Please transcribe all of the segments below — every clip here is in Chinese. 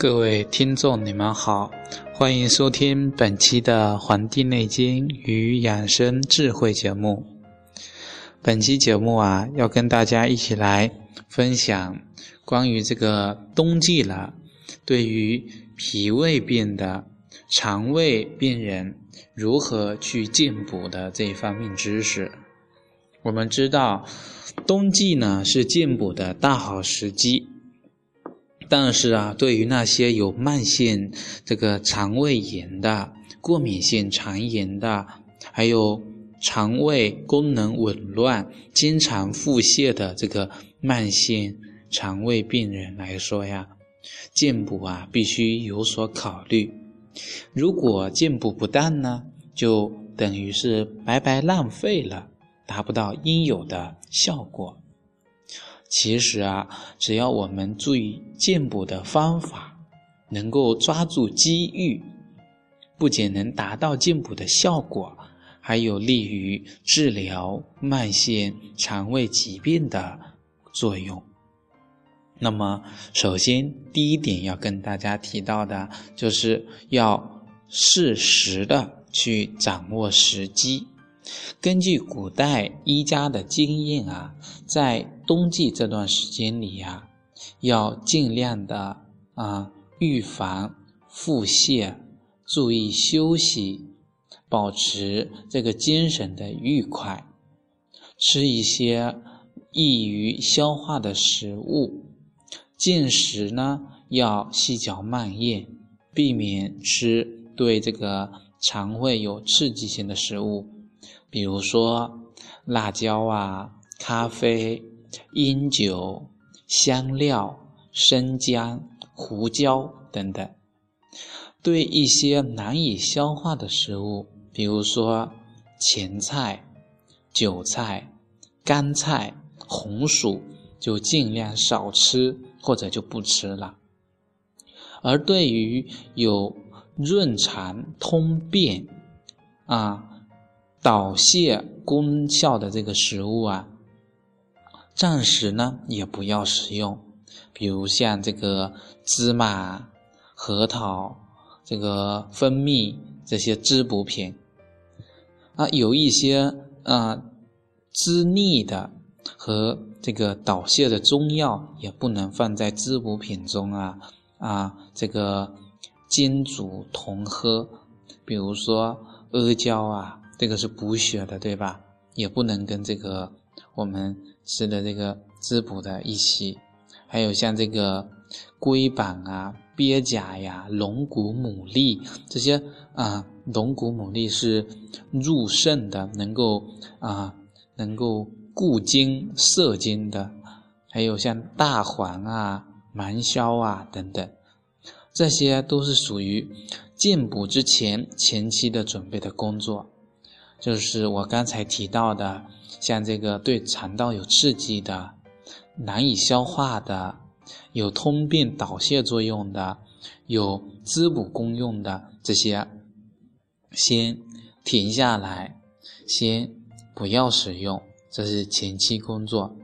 各位听众，你们好，欢迎收听本期的《黄帝内经与养生智慧》节目。本期节目啊，要跟大家一起来分享关于这个冬季了，对于脾胃病的肠胃病人如何去进补的这一方面知识。我们知道，冬季呢是进补的大好时机。但是啊，对于那些有慢性这个肠胃炎的、过敏性肠炎的，还有肠胃功能紊乱、经常腹泻的这个慢性肠胃病人来说呀，进补啊必须有所考虑。如果进补不当呢，就等于是白白浪费了，达不到应有的效果。其实啊，只要我们注意进补的方法，能够抓住机遇，不仅能达到进补的效果，还有利于治疗慢性肠胃疾病的作用。那么，首先第一点要跟大家提到的，就是要适时的去掌握时机。根据古代医家的经验啊，在冬季这段时间里呀，要尽量的啊预防腹泻，注意休息，保持这个精神的愉快，吃一些易于消化的食物，进食呢要细嚼慢咽，避免吃对这个肠胃有刺激性的食物。比如说辣椒啊、咖啡、烟酒、香料、生姜、胡椒等等。对一些难以消化的食物，比如说前菜、韭菜、干菜、红薯，就尽量少吃或者就不吃了。而对于有润肠通便啊。导泻功效的这个食物啊，暂时呢也不要食用，比如像这个芝麻、核桃、这个蜂蜜这些滋补品啊，有一些啊滋腻的和这个导泻的中药也不能放在滋补品中啊啊，这个煎煮同喝，比如说阿胶啊。这个是补血的，对吧？也不能跟这个我们吃的这个滋补的一起。还有像这个龟板啊、鳖甲呀、龙骨牡蛎这些啊，龙骨牡蛎是入肾的，能够啊，能够固精摄精的。还有像大黄啊、芒硝啊等等，这些都是属于进补之前前期的准备的工作。就是我刚才提到的，像这个对肠道有刺激的、难以消化的、有通便导泻作用的、有滋补功用的这些，先停下来，先不要使用，这是前期工作。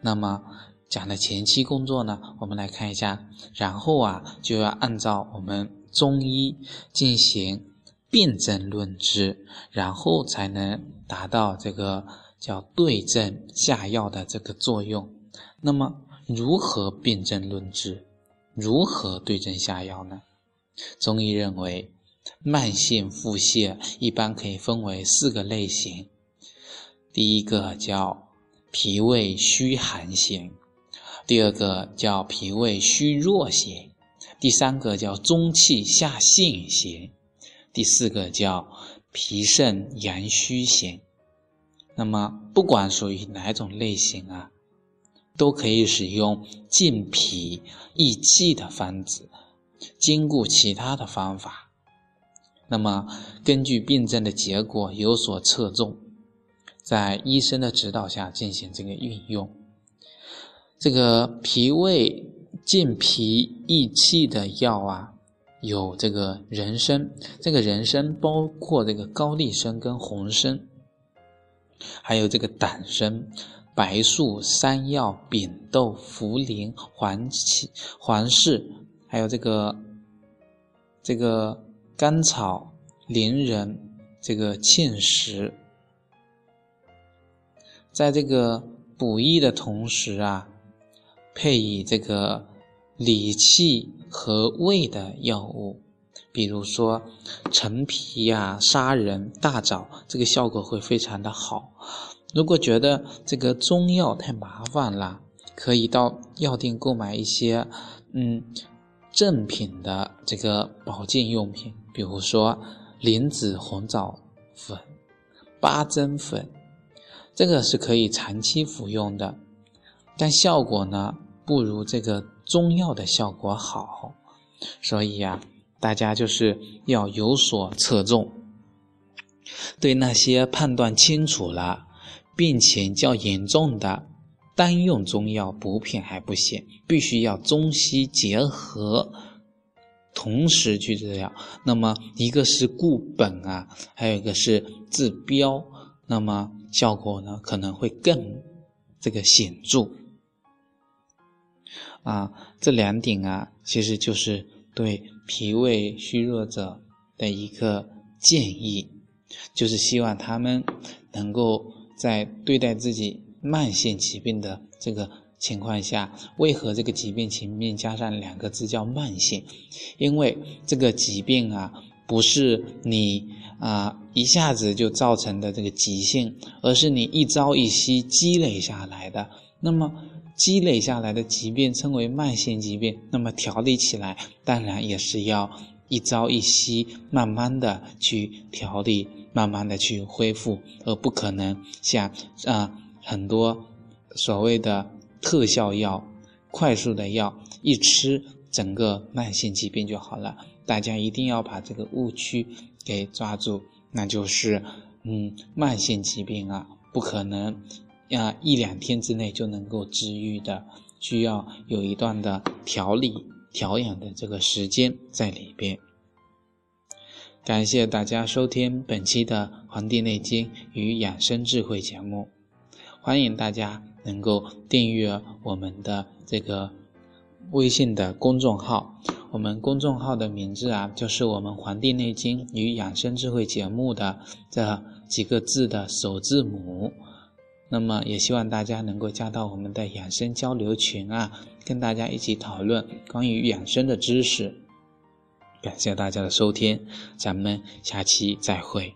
那么讲的前期工作呢，我们来看一下，然后啊就要按照我们中医进行。辨证论治，然后才能达到这个叫对症下药的这个作用。那么，如何辨证论治？如何对症下药呢？中医认为，慢性腹泻一般可以分为四个类型。第一个叫脾胃虚寒型，第二个叫脾胃虚弱型，第三个叫中气下陷型。第四个叫脾肾阳虚型，那么不管属于哪种类型啊，都可以使用健脾益气的方子，兼顾其他的方法。那么根据病症的结果有所侧重，在医生的指导下进行这个运用。这个脾胃健脾益气的药啊。有这个人参，这个人参包括这个高丽参跟红参，还有这个党参、白术、山药、扁豆、茯苓、黄芪、黄氏还有这个这个甘草、莲仁、这个芡实，在这个补益的同时啊，配以这个理气和胃的药物，比如说陈皮呀、砂仁、大枣，这个效果会非常的好。如果觉得这个中药太麻烦了，可以到药店购买一些，嗯，正品的这个保健用品，比如说莲子红枣粉、八珍粉，这个是可以长期服用的，但效果呢不如这个中药的效果好，所以呀，大家就是要有所侧重，对那些判断清楚了。病情较严重的，单用中药补品还不行，必须要中西结合，同时去治疗。那么一个是固本啊，还有一个是治标，那么效果呢可能会更这个显著。啊，这两点啊，其实就是对脾胃虚弱者的一个建议，就是希望他们能够。在对待自己慢性疾病的这个情况下，为何这个疾病前面加上两个字叫慢性？因为这个疾病啊，不是你啊一下子就造成的这个急性，而是你一朝一夕积累下来的。那么积累下来的疾病称为慢性疾病，那么调理起来当然也是要一朝一夕，慢慢的去调理。慢慢的去恢复，而不可能像啊很多所谓的特效药、快速的药一吃，整个慢性疾病就好了。大家一定要把这个误区给抓住，那就是嗯慢性疾病啊不可能啊一两天之内就能够治愈的，需要有一段的调理调养的这个时间在里边。感谢大家收听本期的《黄帝内经与养生智慧》节目，欢迎大家能够订阅我们的这个微信的公众号。我们公众号的名字啊，就是我们《黄帝内经与养生智慧》节目的这几个字的首字母。那么，也希望大家能够加到我们的养生交流群啊，跟大家一起讨论关于养生的知识。感谢大家的收听，咱们下期再会。